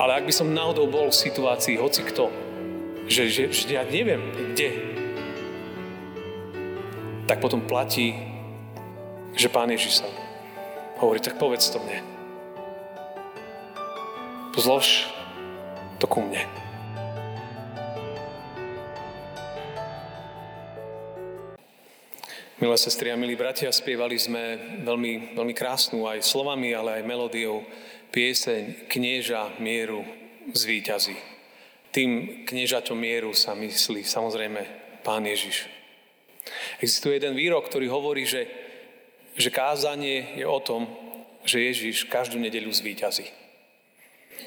Ale ak by som náhodou bol v situácii, hoci kto, že, že, že ja neviem, kde, tak potom platí, že Pán Ježiš sa hovorí, tak povedz to mne. Zlož to ku mne. Milé sestry a milí bratia, spievali sme veľmi, veľmi krásnu aj slovami, ale aj melódiou pieseň Knieža mieru zvýťazí. Tým kniežaťom mieru sa myslí samozrejme Pán Ježiš. Existuje jeden výrok, ktorý hovorí, že, že kázanie je o tom, že Ježiš každú nedeľu zvýťazí.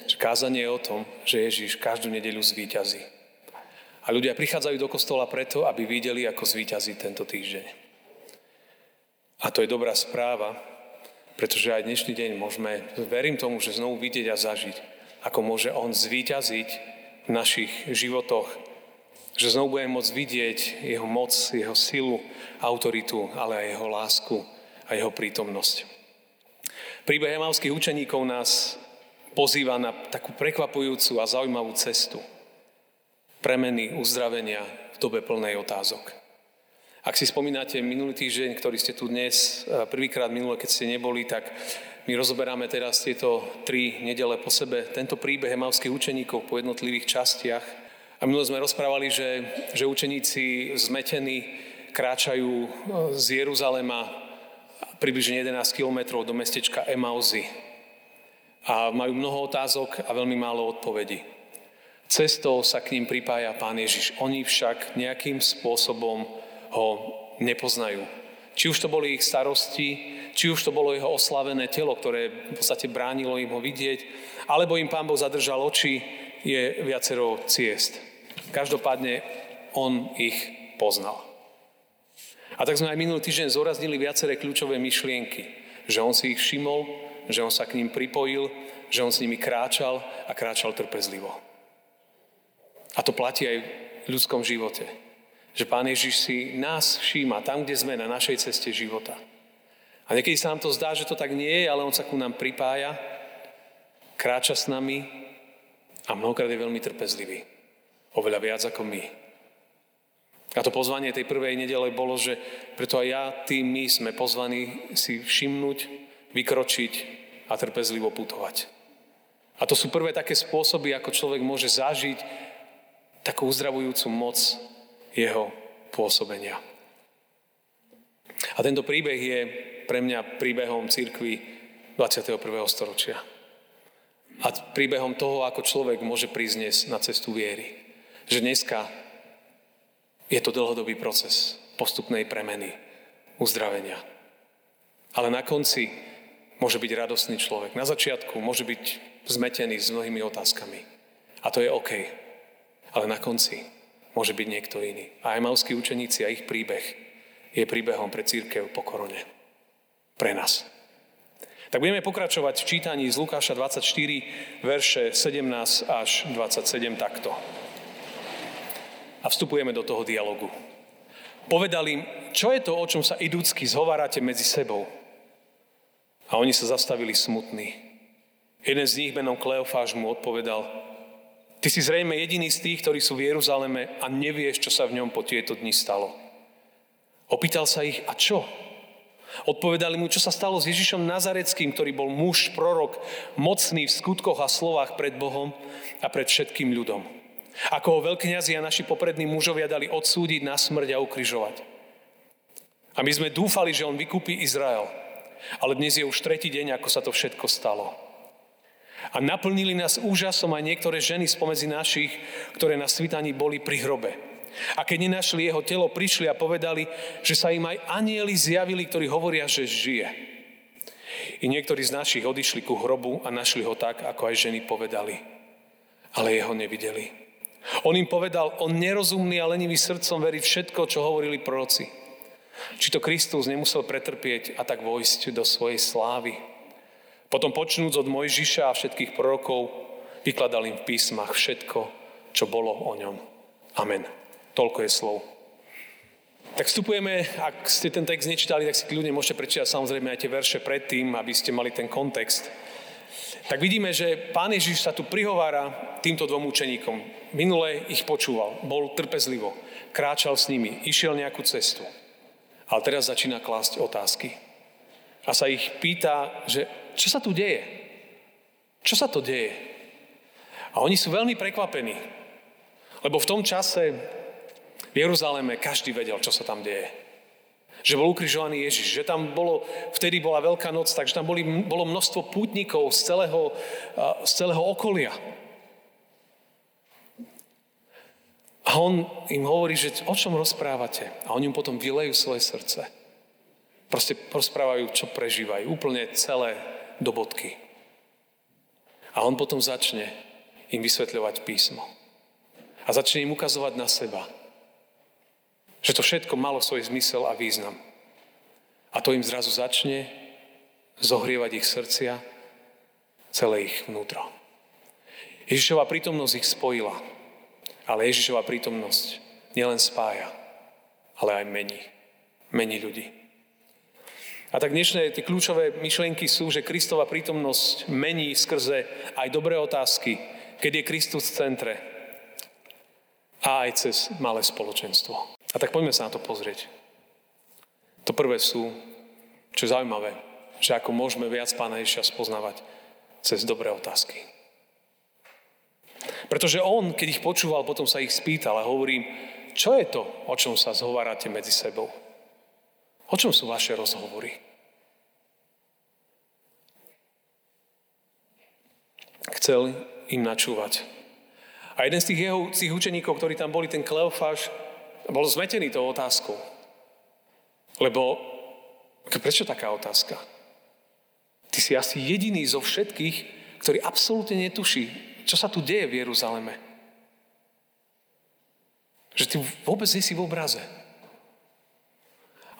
Že kázanie je o tom, že Ježiš každú nedeľu zvýťazí. A ľudia prichádzajú do kostola preto, aby videli, ako zvýťazí tento týždeň. A to je dobrá správa, pretože aj dnešný deň môžeme, verím tomu, že znovu vidieť a zažiť, ako môže On zvíťaziť v našich životoch, že znovu budeme môcť vidieť Jeho moc, Jeho silu, autoritu, ale aj Jeho lásku a Jeho prítomnosť. Príbeh emalských učeníkov nás pozýva na takú prekvapujúcu a zaujímavú cestu premeny, uzdravenia v dobe plnej otázok. Ak si spomínate minulý týždeň, ktorý ste tu dnes, e, prvýkrát minule, keď ste neboli, tak my rozoberáme teraz tieto tri nedele po sebe, tento príbeh emalských učeníkov po jednotlivých častiach. A minule sme rozprávali, že, že učeníci zmetení kráčajú e, z Jeruzalema približne 11 kilometrov do mestečka Emauzy. A majú mnoho otázok a veľmi málo odpovedí. Cestou sa k ním pripája Pán Ježiš. Oni však nejakým spôsobom ho nepoznajú. Či už to boli ich starosti, či už to bolo jeho oslavené telo, ktoré v podstate bránilo im ho vidieť, alebo im Pán Boh zadržal oči, je viacero ciest. Každopádne on ich poznal. A tak sme aj minulý týždeň zoraznili viaceré kľúčové myšlienky, že on si ich všimol, že on sa k ním pripojil, že on s nimi kráčal a kráčal trpezlivo. A to platí aj v ľudskom živote že Pán Ježiš si nás všíma tam, kde sme na našej ceste života. A niekedy sa nám to zdá, že to tak nie je, ale On sa ku nám pripája, kráča s nami a mnohokrát je veľmi trpezlivý. Oveľa viac ako my. A to pozvanie tej prvej nedele bolo, že preto aj ja, ty, my sme pozvaní si všimnúť, vykročiť a trpezlivo putovať. A to sú prvé také spôsoby, ako človek môže zažiť takú uzdravujúcu moc jeho pôsobenia. A tento príbeh je pre mňa príbehom církvy 21. storočia. A príbehom toho, ako človek môže prísť na cestu viery. Že dneska je to dlhodobý proces postupnej premeny, uzdravenia. Ale na konci môže byť radostný človek. Na začiatku môže byť zmetený s mnohými otázkami. A to je OK. Ale na konci môže byť niekto iný. A emalskí učeníci a ich príbeh je príbehom pre církev po korone. Pre nás. Tak budeme pokračovať v čítaní z Lukáša 24, verše 17 až 27 takto. A vstupujeme do toho dialogu. Povedal im, čo je to, o čom sa idúcky zhovárate medzi sebou? A oni sa zastavili smutní. Jeden z nich menom Kleofáš mu odpovedal, Ty si zrejme jediný z tých, ktorí sú v Jeruzaleme a nevieš, čo sa v ňom po tieto dni stalo. Opýtal sa ich, a čo? Odpovedali mu, čo sa stalo s Ježišom Nazareckým, ktorý bol muž, prorok, mocný v skutkoch a slovách pred Bohom a pred všetkým ľudom. Ako ho veľkňazi a naši poprední mužovia dali odsúdiť na smrť a ukrižovať. A my sme dúfali, že on vykúpi Izrael. Ale dnes je už tretí deň, ako sa to všetko stalo. A naplnili nás úžasom aj niektoré ženy spomedzi našich, ktoré na svitaní boli pri hrobe. A keď nenašli jeho telo, prišli a povedali, že sa im aj anieli zjavili, ktorí hovoria, že žije. I niektorí z našich odišli ku hrobu a našli ho tak, ako aj ženy povedali. Ale jeho nevideli. On im povedal, on nerozumný a lenivý srdcom verí všetko, čo hovorili proroci. Či to Kristus nemusel pretrpieť a tak vojsť do svojej slávy. Potom počnúc od Mojžiša a všetkých prorokov, vykladal im v písmach všetko, čo bolo o ňom. Amen. Toľko je slov. Tak vstupujeme, ak ste ten text nečítali, tak si ľudia môžete prečítať samozrejme aj tie verše predtým, aby ste mali ten kontext. tak vidíme, že pán Ježiš sa tu prihovára týmto dvom učeníkom. Minule ich počúval, bol trpezlivo, kráčal s nimi, išiel nejakú cestu. Ale teraz začína klásť otázky. A sa ich pýta, že čo sa tu deje? Čo sa to deje? A oni sú veľmi prekvapení. Lebo v tom čase v Jeruzaleme každý vedel, čo sa tam deje že bol ukrižovaný Ježiš, že tam bolo, vtedy bola Veľká noc, takže tam boli, bolo množstvo pútnikov z celého, z celého okolia. A on im hovorí, že o čom rozprávate? A oni mu potom vylejú svoje srdce. Proste rozprávajú, čo prežívajú. Úplne celé do bodky. A on potom začne im vysvetľovať písmo. A začne im ukazovať na seba. Že to všetko malo svoj zmysel a význam. A to im zrazu začne zohrievať ich srdcia, celé ich vnútro. Ježišova prítomnosť ich spojila, ale Ježišova prítomnosť nielen spája, ale aj mení. Mení ľudí. A tak dnešné tie kľúčové myšlienky sú, že Kristova prítomnosť mení skrze aj dobré otázky, keď je Kristus v centre a aj cez malé spoločenstvo. A tak poďme sa na to pozrieť. To prvé sú, čo je zaujímavé, že ako môžeme viac Pána Ježiša spoznávať cez dobré otázky. Pretože on, keď ich počúval, potom sa ich spýtal a hovorí, čo je to, o čom sa zhovárate medzi sebou? O čom sú vaše rozhovory? Chcel im načúvať. A jeden z tých jeho tých učeníkov, ktorí tam boli, ten Kleofáš, bol zmetený tou otázkou. Lebo prečo taká otázka? Ty si asi jediný zo všetkých, ktorý absolútne netuší, čo sa tu deje v Jeruzaleme. Že ty vôbec nie si v obraze.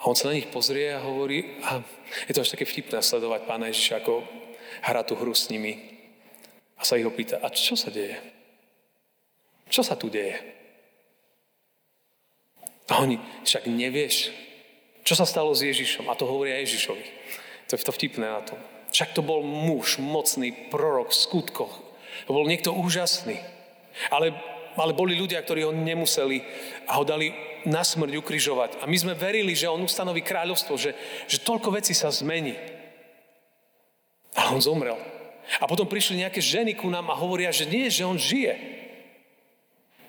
On sa na nich pozrie a hovorí, a je to až také vtipné sledovať pána Ježiša, ako hrá tú hru s nimi. A sa ich opýta, a čo sa deje? Čo sa tu deje? A oni, však nevieš, čo sa stalo s Ježišom. A to hovoria Ježišovi. To je to vtipné na tom. Však to bol muž, mocný prorok v skutkoch. To bol niekto úžasný. Ale, ale boli ľudia, ktorí ho nemuseli a ho dali na smrť ukrižovať. A my sme verili, že on ustanoví kráľovstvo, že, že toľko vecí sa zmení. Ale on zomrel. A potom prišli nejaké ženy ku nám a hovoria, že nie, že on žije.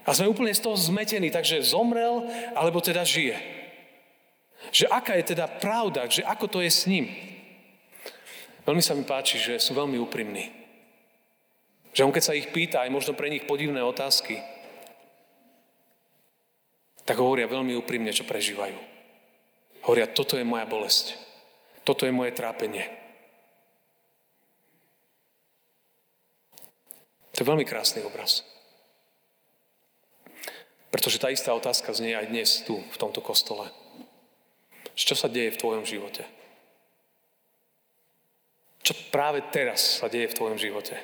A sme úplne z toho zmetení, takže zomrel, alebo teda žije. Že aká je teda pravda, že ako to je s ním. Veľmi sa mi páči, že sú veľmi úprimní. Že on keď sa ich pýta, aj možno pre nich podivné otázky, tak hovoria veľmi úprimne, čo prežívajú. Hovoria, toto je moja bolesť. Toto je moje trápenie. To je veľmi krásny obraz. Pretože tá istá otázka znie aj dnes tu, v tomto kostole. Čo sa deje v tvojom živote? Čo práve teraz sa deje v tvojom živote?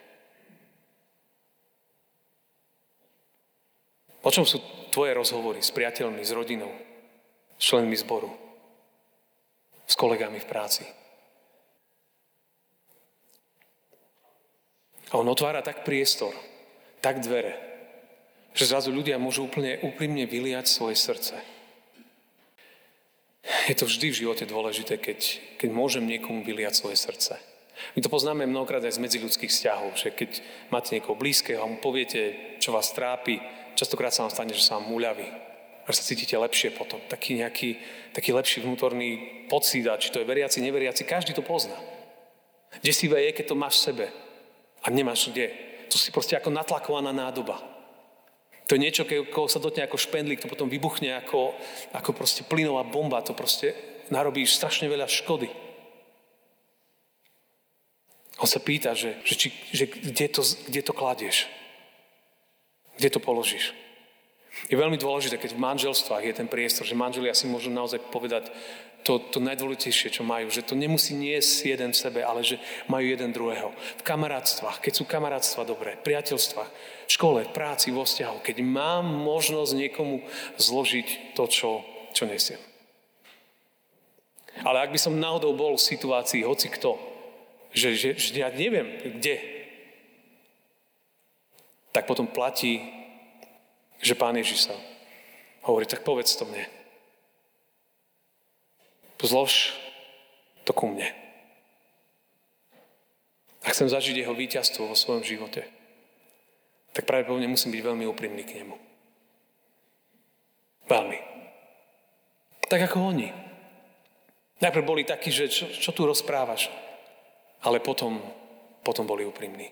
O čom sú tvoje rozhovory s priateľmi, s rodinou, s členmi zboru, s kolegami v práci? A on otvára tak priestor, tak dvere, že zrazu ľudia môžu úplne úprimne vyliať svoje srdce. Je to vždy v živote dôležité, keď, keď môžem niekomu vyliať svoje srdce. My to poznáme mnohokrát aj z medziludských vzťahov, že keď máte niekoho blízkeho a mu poviete, čo vás trápi, častokrát sa vám stane, že sa vám uľaví. Že sa cítite lepšie potom. Taký nejaký taký lepší vnútorný pocit, a či to je veriaci, neveriaci, každý to pozná. Desivé je, keď to máš v sebe a nemáš kde. To si proste ako natlakovaná nádoba. To je niečo, koho sa dotne ako špendlík, to potom vybuchne ako, ako proste plynová bomba. To proste narobí strašne veľa škody. On sa pýta, že, že, či, že kde, to, kde to kladieš? Kde to položíš? Je veľmi dôležité, keď v manželstvách je ten priestor, že manželia si môžu naozaj povedať, to, to najdôležitejšie, čo majú, že to nemusí niesť jeden v sebe, ale že majú jeden druhého. V kamarátstvách, keď sú kamarátstva dobré, priateľstvách, v škole, v práci, vo vzťahu, keď mám možnosť niekomu zložiť to, čo, čo nesiem. Ale ak by som náhodou bol v situácii, hoci kto, že, že, že ja neviem, kde, tak potom platí, že Pán Ježiš sa hovorí, tak povedz to mne. Zlož to ku mne. A chcem zažiť jeho víťazstvo vo svojom živote, tak pravdepodobne musím byť veľmi úprimný k nemu. Veľmi. Tak ako oni. Najprv boli takí, že čo, čo tu rozprávaš? Ale potom, potom boli úprimní.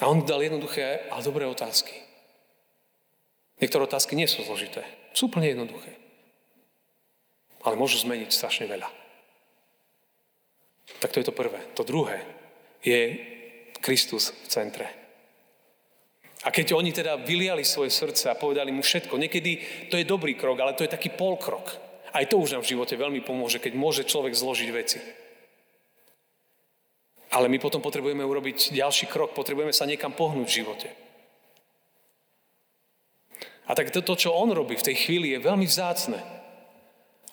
A on dal jednoduché, ale dobré otázky. Niektoré otázky nie sú zložité. Sú úplne jednoduché. Ale môžu zmeniť strašne veľa. Tak to je to prvé. To druhé je Kristus v centre. A keď oni teda vyliali svoje srdce a povedali mu všetko, niekedy to je dobrý krok, ale to je taký polkrok. Aj to už nám v živote veľmi pomôže, keď môže človek zložiť veci. Ale my potom potrebujeme urobiť ďalší krok, potrebujeme sa niekam pohnúť v živote. A tak to, čo on robí v tej chvíli, je veľmi vzácne.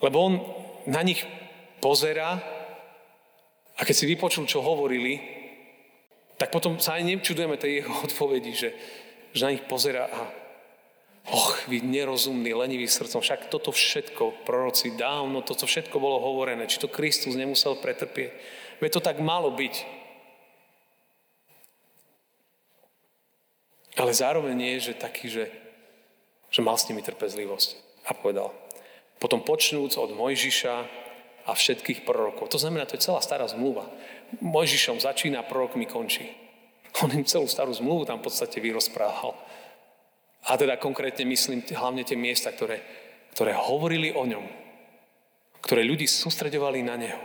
Lebo on na nich pozera a keď si vypočul, čo hovorili, tak potom sa aj nečudujeme tej jeho odpovedi, že, že na nich pozera a och, vy nerozumní, leniví srdcom, však toto všetko, proroci dávno, toto všetko bolo hovorené, či to Kristus nemusel pretrpieť. Veď to tak malo byť. Ale zároveň je, že taký, že, že mal s nimi trpezlivosť. A povedal, potom počnúc od Mojžiša a všetkých prorokov. To znamená, to je celá stará zmluva. Mojžišom začína, prorokmi končí. On im celú starú zmluvu tam v podstate vyrozprával. A teda konkrétne myslím hlavne tie miesta, ktoré, ktoré hovorili o ňom. Ktoré ľudí sústredovali na neho.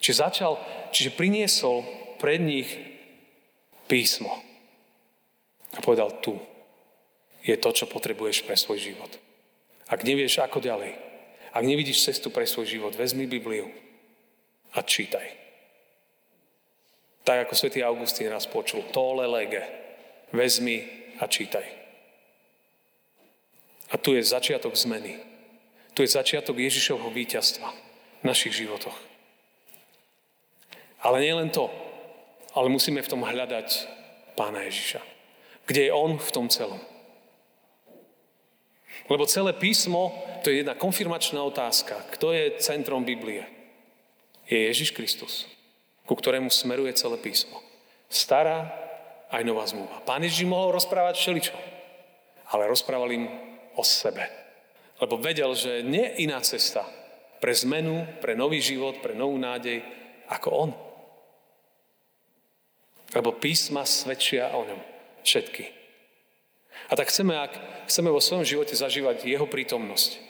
Čiže začal, čiže priniesol pred nich písmo. A povedal, tu je to, čo potrebuješ pre svoj život. Ak nevieš, ako ďalej, ak nevidíš cestu pre svoj život, vezmi Bibliu a čítaj. Tak ako svätý Augustín raz počul, tole lege, vezmi a čítaj. A tu je začiatok zmeny. Tu je začiatok Ježišovho víťazstva v našich životoch. Ale nie len to, ale musíme v tom hľadať Pána Ježiša. Kde je On v tom celom. Lebo celé písmo, to je jedna konfirmačná otázka. Kto je centrom Biblie? Je Ježiš Kristus, ku ktorému smeruje celé písmo. Stará aj nová zmluva. Pán Ježiš mohol rozprávať všeličo, ale rozprával im o sebe. Lebo vedel, že nie iná cesta pre zmenu, pre nový život, pre novú nádej, ako on. Lebo písma svedčia o ňom. Všetky. A tak chceme, ak chceme vo svojom živote zažívať Jeho prítomnosť,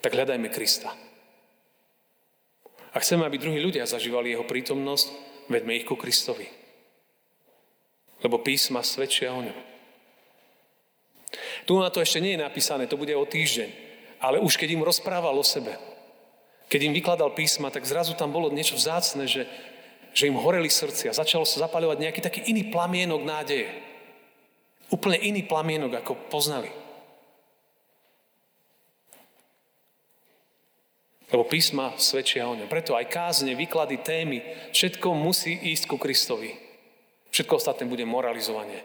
tak hľadajme Krista. A chceme, aby druhí ľudia zažívali Jeho prítomnosť, vedme ich ku Kristovi. Lebo písma svedčia o ňom. Tu na to ešte nie je napísané, to bude o týždeň. Ale už keď im rozprával o sebe, keď im vykladal písma, tak zrazu tam bolo niečo vzácne, že, že im horeli srdcia. Začalo sa zapaľovať nejaký taký iný plamienok nádeje. Úplne iný plamienok, ako poznali. Lebo písma svedčia o ňom. Preto aj kázne, výklady, témy, všetko musí ísť ku Kristovi. Všetko ostatné bude moralizovanie.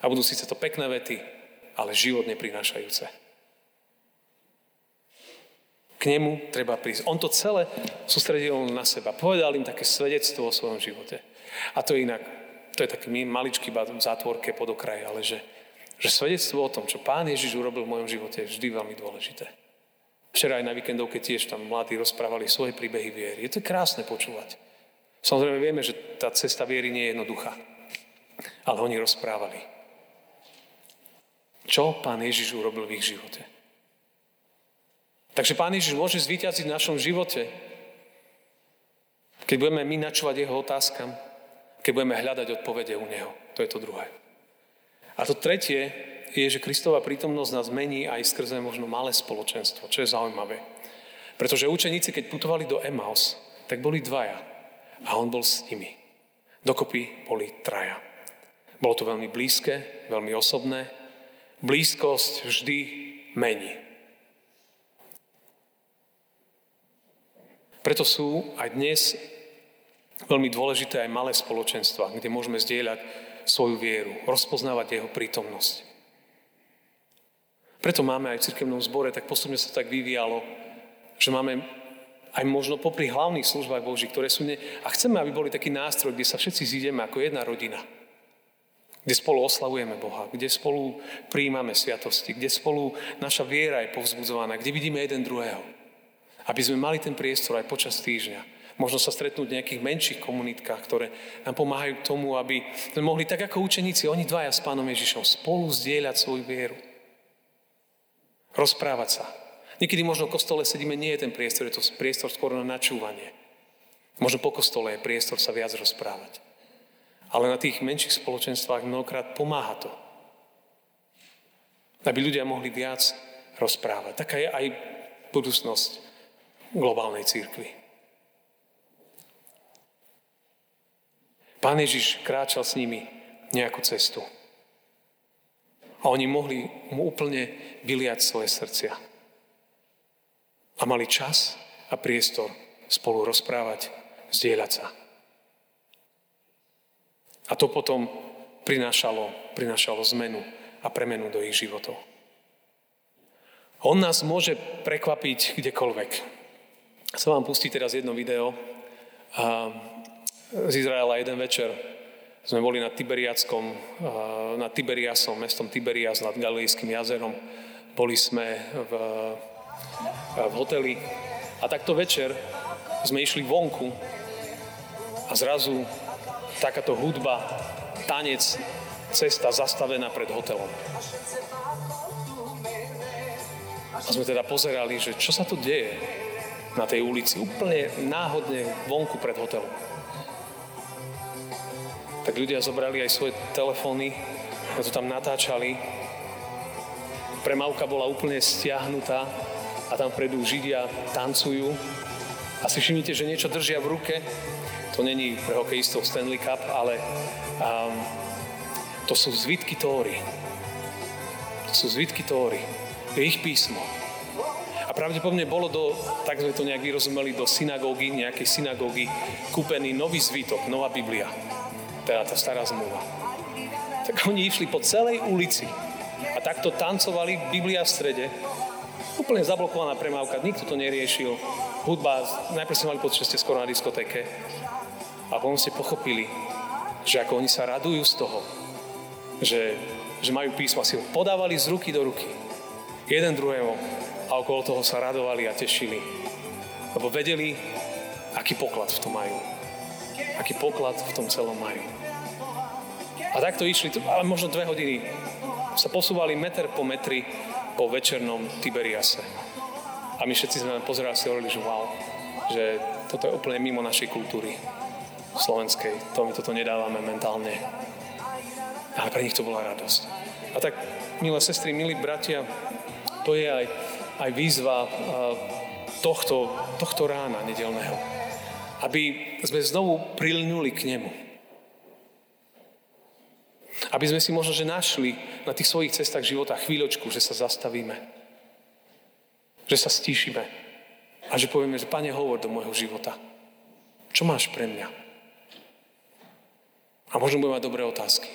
A budú síce to pekné vety, ale život neprinášajúce. K nemu treba prísť. On to celé sústredil na seba. Povedal im také svedectvo o svojom živote. A to je inak to je taký maličký v zátvorke pod okraj, ale že, že svedectvo o tom, čo Pán Ježiš urobil v mojom živote, je vždy veľmi dôležité. Včera aj na víkendovke tiež tam mladí rozprávali svoje príbehy viery. Je to krásne počúvať. Samozrejme vieme, že tá cesta viery nie je jednoduchá. Ale oni rozprávali. Čo Pán Ježiš urobil v ich živote. Takže Pán Ježiš môže zvýťaziť v našom živote, keď budeme my načúvať jeho otázkam, keď budeme hľadať odpovede u Neho. To je to druhé. A to tretie je, že Kristova prítomnosť nás mení aj skrze možno malé spoločenstvo, čo je zaujímavé. Pretože učeníci, keď putovali do Emaus, tak boli dvaja. A on bol s nimi. Dokopy boli traja. Bolo to veľmi blízke, veľmi osobné. Blízkosť vždy mení. Preto sú aj dnes veľmi dôležité aj malé spoločenstva, kde môžeme zdieľať svoju vieru, rozpoznávať jeho prítomnosť. Preto máme aj v cirkevnom zbore, tak postupne sa tak vyvíjalo, že máme aj možno popri hlavných službách Boží, ktoré sú ne... A chceme, aby boli taký nástroj, kde sa všetci zídeme ako jedna rodina. Kde spolu oslavujeme Boha, kde spolu príjmame sviatosti, kde spolu naša viera je povzbudzovaná, kde vidíme jeden druhého. Aby sme mali ten priestor aj počas týždňa. Možno sa stretnúť v nejakých menších komunitkách, ktoré nám pomáhajú k tomu, aby sme mohli tak ako učeníci, oni dvaja s Pánom Ježišom, spolu zdieľať svoju vieru rozprávať sa. Niekedy možno v kostole sedíme, nie je ten priestor, je to priestor skôr na načúvanie. Možno po kostole je priestor sa viac rozprávať. Ale na tých menších spoločenstvách mnohokrát pomáha to. Aby ľudia mohli viac rozprávať. Taká je aj budúcnosť globálnej církvy. Pán Ježiš kráčal s nimi nejakú cestu. A oni mohli mu úplne vyliať svoje srdcia. A mali čas a priestor spolu rozprávať, zdieľať sa. A to potom prinášalo, prinášalo zmenu a premenu do ich životov. On nás môže prekvapiť kdekoľvek. Chcem vám pustiť teraz jedno video z Izraela jeden večer sme boli na Tiberiackom, na Tiberiasom, mestom Tiberias nad Galilejským jazerom. Boli sme v, v hoteli a takto večer sme išli vonku a zrazu takáto hudba, tanec, cesta zastavená pred hotelom. A sme teda pozerali, že čo sa tu deje na tej ulici, úplne náhodne vonku pred hotelom tak ľudia zobrali aj svoje telefóny to tam natáčali. Premávka bola úplne stiahnutá a tam vpredu Židia tancujú. A si všimnite, že niečo držia v ruke. To není pre hokejistov Stanley Cup, ale um, to sú zvitky Tóry. To sú zvitky Tóry. Je ich písmo. A pravdepodobne bolo do, tak sme to nejak vyrozumeli, do synagógy, nejakej synagógy, kúpený nový zvitok, nová Biblia teda tá stará zmluva. Tak oni išli po celej ulici a takto tancovali, Biblia v strede, úplne zablokovaná premávka, nikto to neriešil. Hudba, najprv ste mali pocit, že ste skoro na diskotéke. A potom ste pochopili, že ako oni sa radujú z toho, že, že majú písmo, si ho podávali z ruky do ruky. Jeden druhému. A okolo toho sa radovali a tešili. Lebo vedeli, aký poklad v tom majú. Aký poklad v tom celom majú. A takto išli, ale možno dve hodiny. Sa posúvali meter po metri po večernom Tiberiase. A my všetci sme pozerali si hovorili, že wow, že toto je úplne mimo našej kultúry slovenskej. To my toto nedávame mentálne. Ale pre nich to bola radosť. A tak, milé sestry, milí bratia, to je aj, aj výzva tohto, tohto rána nedelného. Aby sme znovu prilnuli k nemu aby sme si možno, že našli na tých svojich cestách života chvíľočku, že sa zastavíme. Že sa stíšime. A že povieme, že Pane, hovor do môjho života. Čo máš pre mňa? A možno budeme mať dobré otázky.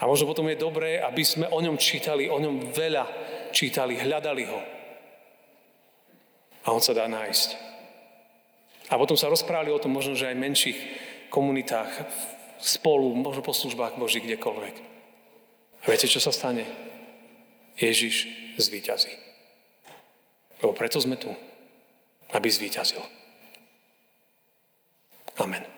A možno potom je dobré, aby sme o ňom čítali, o ňom veľa čítali, hľadali ho. A on sa dá nájsť. A potom sa rozprávali o tom možno, že aj v menších komunitách, spolu, možno po službách Boží kdekoľvek. A viete, čo sa stane? Ježiš zvíťazí. Lebo preto sme tu, aby zvíťazil. Amen.